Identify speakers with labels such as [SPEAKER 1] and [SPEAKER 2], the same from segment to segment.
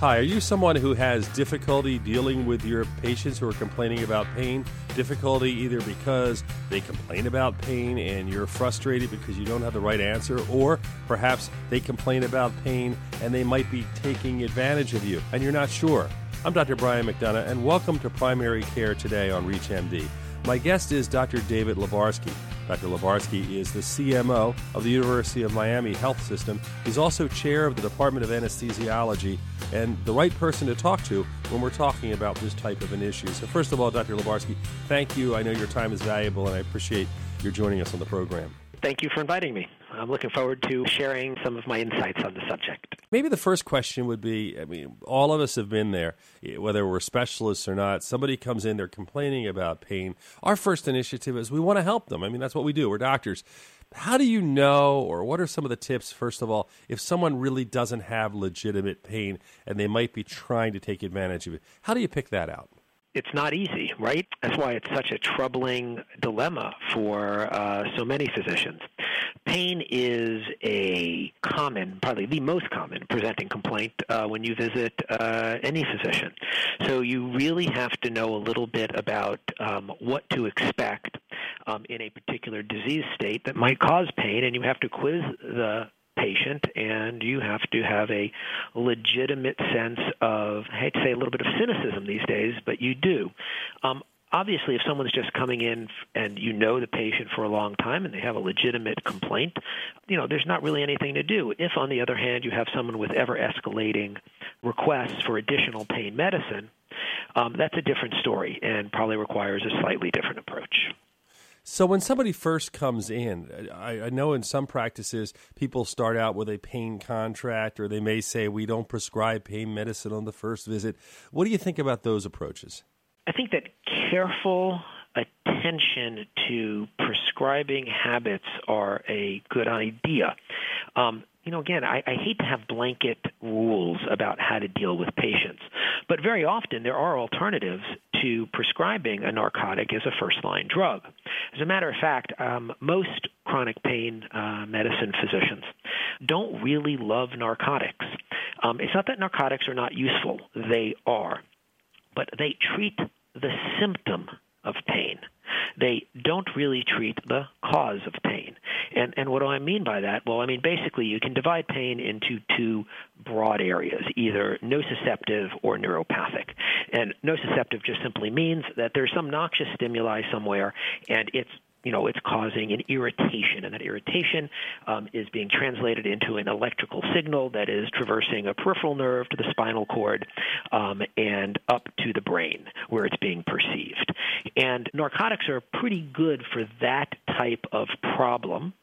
[SPEAKER 1] Hi, are you someone who has difficulty dealing with your patients who are complaining about pain? Difficulty either because they complain about pain and you're frustrated because you don't have the right answer, or perhaps they complain about pain and they might be taking advantage of you and you're not sure. I'm Dr. Brian McDonough, and welcome to Primary Care Today on ReachMD. My guest is Dr. David Lubarsky. Dr. Lubarsky is the CMO of the University of Miami Health System. He's also chair of the Department of Anesthesiology and the right person to talk to when we're talking about this type of an issue. So, first of all, Dr. Lubarsky, thank you. I know your time is valuable, and I appreciate your joining us on the program.
[SPEAKER 2] Thank you for inviting me. I'm looking forward to sharing some of my insights on the subject.
[SPEAKER 1] Maybe the first question would be I mean, all of us have been there, whether we're specialists or not. Somebody comes in, they're complaining about pain. Our first initiative is we want to help them. I mean, that's what we do. We're doctors. How do you know, or what are some of the tips, first of all, if someone really doesn't have legitimate pain and they might be trying to take advantage of it? How do you pick that out?
[SPEAKER 2] it's not easy, right? That's why it's such a troubling dilemma for uh, so many physicians. Pain is a common, probably the most common presenting complaint uh, when you visit uh, any physician. So you really have to know a little bit about um, what to expect um, in a particular disease state that might cause pain, and you have to quiz the patient, and you have to have a legitimate sense of, I hate to say a little bit of cynicism these days, but you do. Um, obviously, if someone's just coming in and you know the patient for a long time and they have a legitimate complaint, you know, there's not really anything to do. If, on the other hand, you have someone with ever escalating requests for additional pain medicine, um, that's a different story and probably requires a slightly different approach.
[SPEAKER 1] So when somebody first comes in, I, I, know in some practices people start out with a pain contract, or they may say we don't prescribe pain medicine on the first visit. What do you think about those approaches?
[SPEAKER 2] I think that careful attention to prescribing habits are a good idea. Um, you know, again, I, I hate to have blanket rules about how to deal with patients, but very often there are alternatives to prescribing a narcotic as a first line drug. As a matter of fact, um, most chronic pain uh, medicine physicians don't really love narcotics. Um, it's not that narcotics are not useful, they are, but they treat the symptom of pain. They don't really treat the cause of pain. And and what do I mean by that? Well, I mean basically you can divide pain into two broad areas, either nociceptive or neuropathic. And nociceptive just simply means that there's some noxious stimuli somewhere and it's you know, it's causing an irritation, and that irritation um, is being translated into an electrical signal that is traversing a peripheral nerve to the spinal cord um, and up to the brain where it's being perceived. And narcotics are pretty good for that type of problem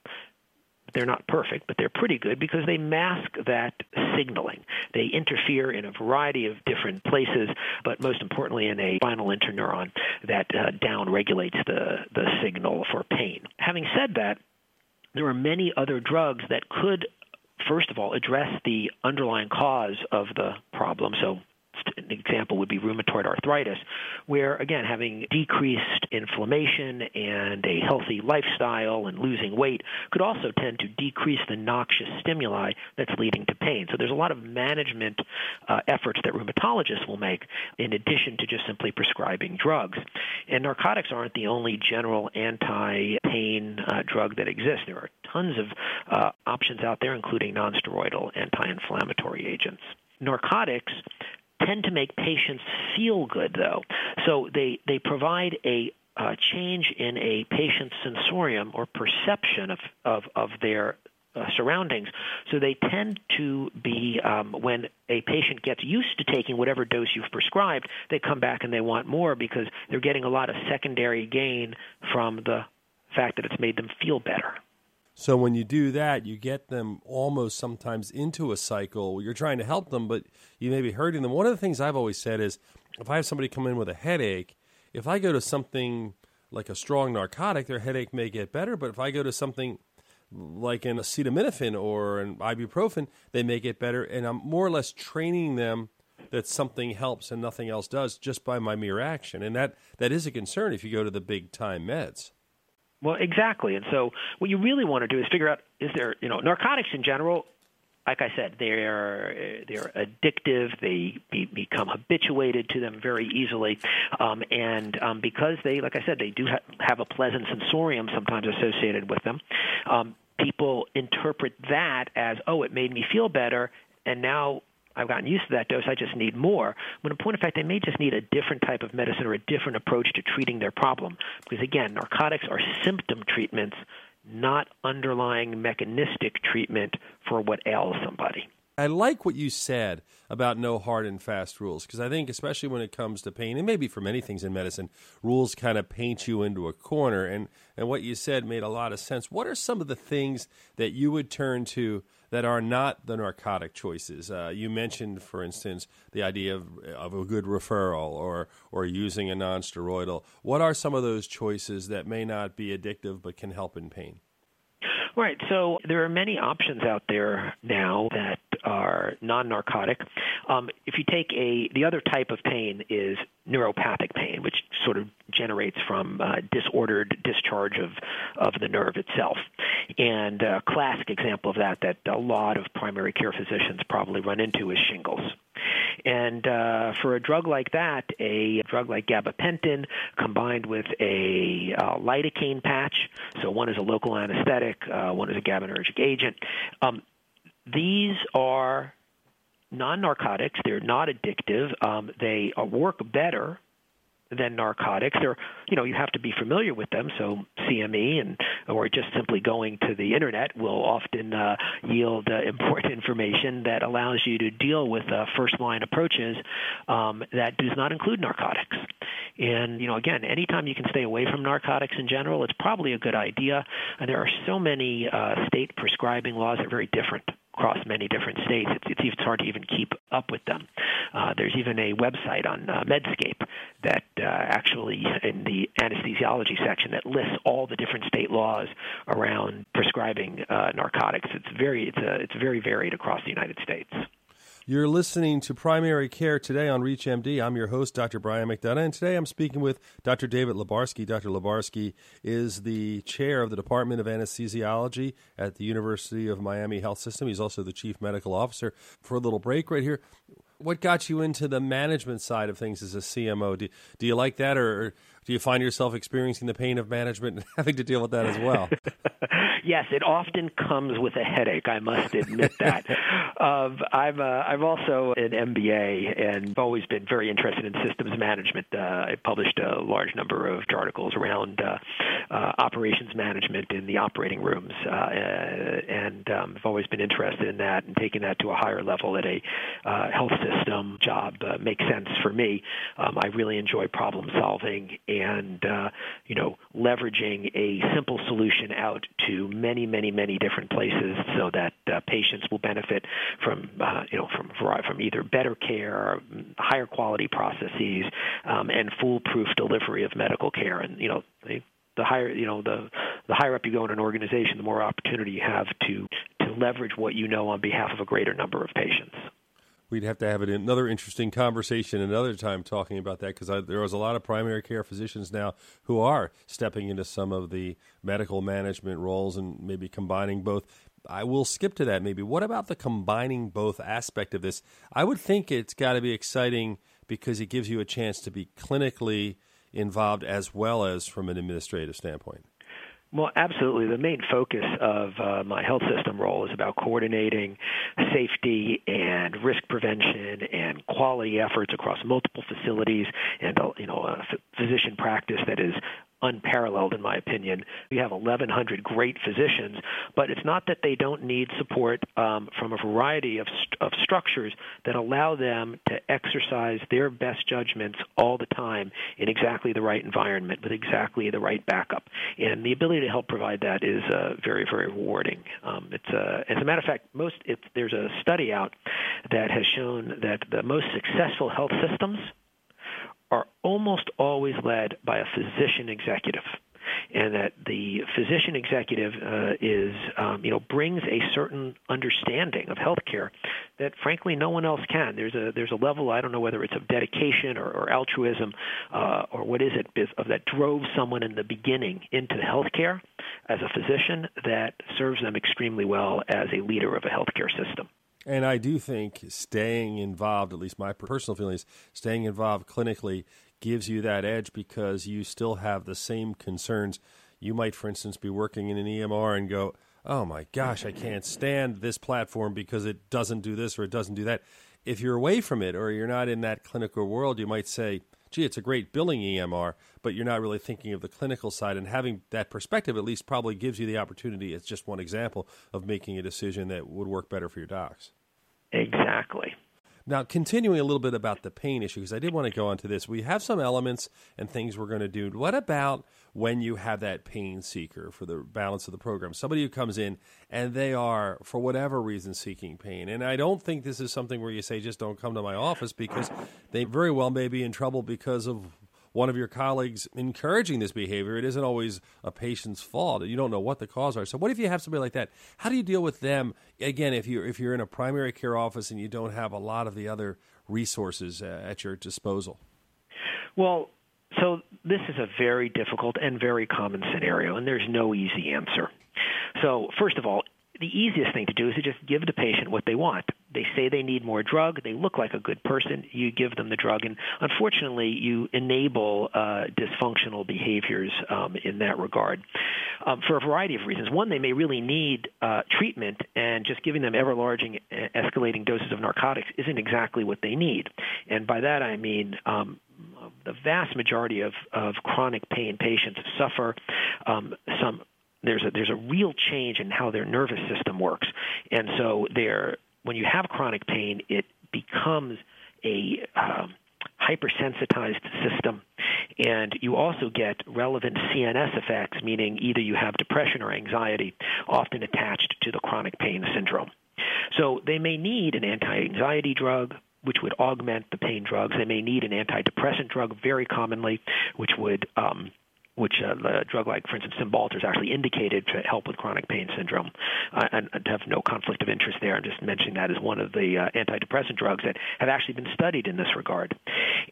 [SPEAKER 2] they're not perfect, but they're pretty good because they mask that signaling. They interfere in a variety of different places, but most importantly in a spinal interneuron that uh, down regulates the, the signal for pain. Having said that, there are many other drugs that could first of all address the underlying cause of the problem so an example would be rheumatoid arthritis, where, again, having decreased inflammation and a healthy lifestyle and losing weight could also tend to decrease the noxious stimuli that's leading to pain. So there's a lot of management uh, efforts that rheumatologists will make in addition to just simply prescribing drugs. And narcotics aren't the only general anti pain uh, drug that exists. There are tons of uh, options out there, including nonsteroidal anti inflammatory agents narcotics tend to make patients feel good, though. So they, they provide a uh, change in a patient's sensorium or perception of, of, of their uh, surroundings. So they tend to be, um, when a patient gets used to taking whatever dose you've prescribed, they come back and they want more because they're getting a lot of secondary gain from the fact that it's made them feel better.
[SPEAKER 1] So when you do that, you get them almost sometimes into a cycle. You're trying to help them, but you may be hurting them. One of the things I've always said is if I have somebody come in with a headache, if I go to something like a strong narcotic, their headache may get better. But if I go to something like an acetaminophen or an ibuprofen, they may get better. And I'm more or less training them that something helps and nothing else does just by my mere action. And that, that is a concern if you go to the big time meds.
[SPEAKER 2] Well, exactly. And so what you really want to do is figure out is there, you know, narcotics in general like I said, they're they're addictive. They be, become habituated to them very easily, um, and um, because they, like I said, they do ha- have a pleasant sensorium sometimes associated with them. Um, people interpret that as, oh, it made me feel better, and now I've gotten used to that dose. I just need more. When in point of fact, they may just need a different type of medicine or a different approach to treating their problem. Because again, narcotics are symptom treatments not underlying mechanistic treatment for what ails somebody.
[SPEAKER 1] I like what you said about no hard and fast rules because I think, especially when it comes to pain, and maybe for many things in medicine, rules kind of paint you into a corner. And, and what you said made a lot of sense. What are some of the things that you would turn to that are not the narcotic choices? Uh, you mentioned, for instance, the idea of, of a good referral or, or using a nonsteroidal. What are some of those choices that may not be addictive but can help in pain?
[SPEAKER 2] Right. So there are many options out there now that are non-narcotic. Um, if you take a, the other type of pain is neuropathic pain, which sort of generates from uh, disordered discharge of of the nerve itself. And a classic example of that that a lot of primary care physicians probably run into is shingles. And uh, for a drug like that, a drug like gabapentin combined with a uh, lidocaine patch, so one is a local anesthetic, uh, one is a GABAergic agent. Um, these are non-narcotics. They're not addictive. Um, they uh, work better than narcotics. They're, you know, you have to be familiar with them. So CME and or just simply going to the internet will often uh, yield uh, important information that allows you to deal with uh, first line approaches um, that does not include narcotics. And you know, again, anytime you can stay away from narcotics in general, it's probably a good idea. And there are so many uh, state prescribing laws that are very different across many different states. It's, it's, it's hard to even keep up with them. Uh, there's even a website on uh, Medscape that uh, actually, in the anesthesiology section, that lists all the different state laws around prescribing uh, narcotics. It's very, it's, a, it's very varied across the United States.
[SPEAKER 1] You're listening to Primary Care today on ReachMD. I'm your host, Dr. Brian McDonough, and today I'm speaking with Dr. David Lubarsky. Dr. Lubarsky is the chair of the Department of Anesthesiology at the University of Miami Health System. He's also the chief medical officer. For a little break right here, what got you into the management side of things as a CMO? Do, do you like that, or do you find yourself experiencing the pain of management and having to deal with that as well?
[SPEAKER 2] yes, it often comes with a headache. I must admit that. um, I'm uh, I'm also an MBA and have always been very interested in systems management. Uh, I published a large number of articles around uh, uh, operations management in the operating rooms, uh, and um, I've always been interested in that and taking that to a higher level at a uh, health system job uh, makes sense for me. Um, I really enjoy problem solving and uh, you know leveraging a simple solution out to many, many, many different places, so that uh, patients will benefit from uh, you know from from either better care, higher quality processes, um, and foolproof delivery of medical care. And you know the higher you know the the higher up you go in an organization, the more opportunity you have to to leverage what you know on behalf of a greater number of patients
[SPEAKER 1] we'd have to have another interesting conversation another time talking about that because there was a lot of primary care physicians now who are stepping into some of the medical management roles and maybe combining both. I will skip to that maybe. What about the combining both aspect of this? I would think it's got to be exciting because it gives you a chance to be clinically involved as well as from an administrative standpoint.
[SPEAKER 2] Well, absolutely. The main focus of uh, my health system role is about coordinating safety and risk prevention and quality efforts across multiple facilities and uh, you know a physician practice that is unparalleled in my opinion. We have 1,100 great physicians, but it's not that they don't need support um, from a variety of, st- of structures that allow them to exercise their best judgments all the time in exactly the right environment with exactly the right backup. And the ability to help provide that is uh, very, very rewarding. Um, it's uh, as a matter of fact, most there's a study out that has shown that the most successful health systems are almost always led by a physician executive and that the physician executive uh, is, um, you know, brings a certain understanding of healthcare that, frankly, no one else can. There's a there's a level I don't know whether it's of dedication or, or altruism uh, or what is it of that drove someone in the beginning into healthcare as a physician that serves them extremely well as a leader of a healthcare system.
[SPEAKER 1] And I do think staying involved, at least my personal feelings, staying involved clinically gives you that edge because you still have the same concerns. You might, for instance, be working in an EMR and go, oh my gosh, I can't stand this platform because it doesn't do this or it doesn't do that. If you're away from it or you're not in that clinical world, you might say, gee, it's a great billing EMR, but you're not really thinking of the clinical side. And having that perspective at least probably gives you the opportunity, it's just one example of making a decision that would work better for your docs.
[SPEAKER 2] Exactly.
[SPEAKER 1] Now, continuing a little bit about the pain issue, because I did want to go on to this. We have some elements and things we're going to do. What about when you have that pain seeker for the balance of the program? Somebody who comes in and they are, for whatever reason, seeking pain. And I don't think this is something where you say, just don't come to my office because they very well may be in trouble because of one of your colleagues encouraging this behavior, it isn't always a patient's fault. You don't know what the cause are. So, what if you have somebody like that? How do you deal with them? Again, if you're if you're in a primary care office and you don't have a lot of the other resources uh, at your disposal.
[SPEAKER 2] Well, so this is a very difficult and very common scenario, and there's no easy answer. So, first of all, the easiest thing to do is to just give the patient what they want. They say they need more drug. They look like a good person. You give them the drug, and unfortunately, you enable uh, dysfunctional behaviors um, in that regard um, for a variety of reasons. One, they may really need uh, treatment, and just giving them ever larging, uh, escalating doses of narcotics isn't exactly what they need. And by that, I mean um, the vast majority of, of chronic pain patients suffer um, some there's a there's a real change in how their nervous system works, and so there when you have chronic pain, it becomes a um, hypersensitized system, and you also get relevant CNS effects, meaning either you have depression or anxiety, often attached to the chronic pain syndrome. So they may need an anti-anxiety drug, which would augment the pain drugs. They may need an antidepressant drug, very commonly, which would um, which uh, a drug like, for instance, Cymbalta is actually indicated to help with chronic pain syndrome. Uh, and, to have no conflict of interest there. I'm just mentioning that as one of the uh, antidepressant drugs that have actually been studied in this regard.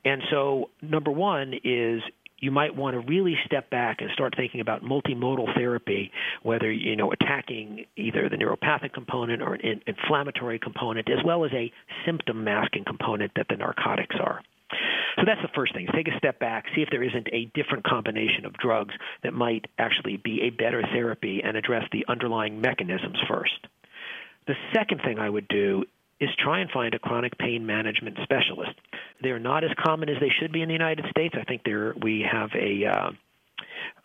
[SPEAKER 2] And so, number one is you might want to really step back and start thinking about multimodal therapy, whether you know attacking either the neuropathic component or an inflammatory component, as well as a symptom masking component that the narcotics are. So that's the first thing. Take a step back, see if there isn't a different combination of drugs that might actually be a better therapy and address the underlying mechanisms first. The second thing I would do is try and find a chronic pain management specialist. They're not as common as they should be in the United States. I think there we have a uh,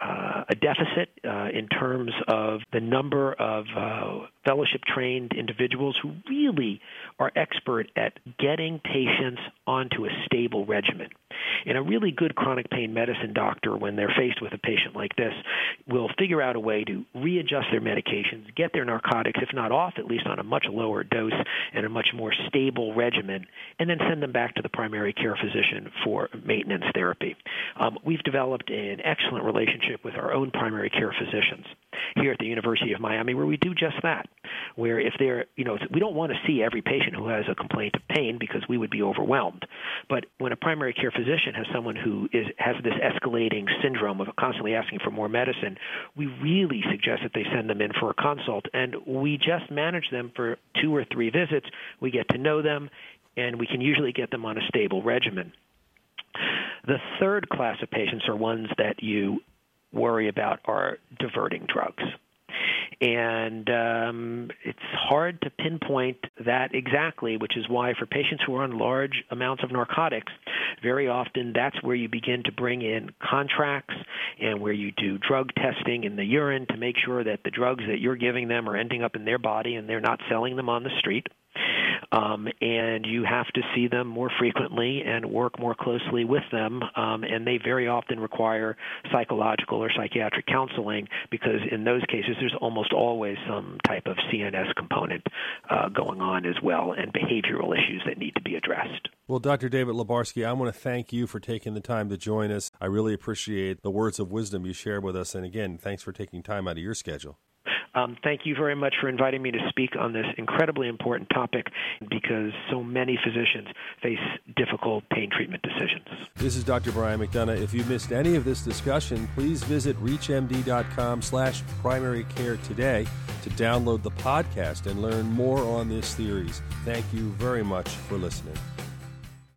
[SPEAKER 2] uh, a deficit uh, in terms of the number of uh, fellowship trained individuals who really are expert at getting patients onto a stable regimen. And a really good chronic pain medicine doctor, when they're faced with a patient like this, will figure out a way to readjust their medications, get their narcotics, if not off, at least on a much lower dose and a much more stable regimen, and then send them back to the primary care physician for maintenance therapy. Um, we've developed an excellent relationship with our own primary care physicians here at the University of Miami where we do just that. Where if they're, you know, we don't want to see every patient who has a complaint of pain because we would be overwhelmed. But when a primary care physician has someone who is has this escalating syndrome of constantly asking for more medicine, we really suggest that they send them in for a consult and we just manage them for two or three visits. We get to know them and we can usually get them on a stable regimen. The third class of patients are ones that you worry about are diverting drugs. And um, it's hard to pinpoint that exactly, which is why for patients who are on large amounts of narcotics, very often that's where you begin to bring in contracts and where you do drug testing in the urine to make sure that the drugs that you're giving them are ending up in their body and they're not selling them on the street um, and you have to see them more frequently and work more closely with them. Um, and they very often require psychological or psychiatric counseling because in those cases there's almost always some type of CNS component uh, going on as well and behavioral issues that need to be addressed.
[SPEAKER 1] Well, Dr. David Lubarsky, I want to thank you for taking the time to join us. I really appreciate the words of wisdom you shared with us. And again, thanks for taking time out of your schedule.
[SPEAKER 2] Um, thank you very much for inviting me to speak on this incredibly important topic because so many physicians face difficult pain treatment decisions.
[SPEAKER 1] This is Dr. Brian McDonough. If you missed any of this discussion, please visit reachmd.com slash primary care today to download the podcast and learn more on this series. Thank you very much for listening.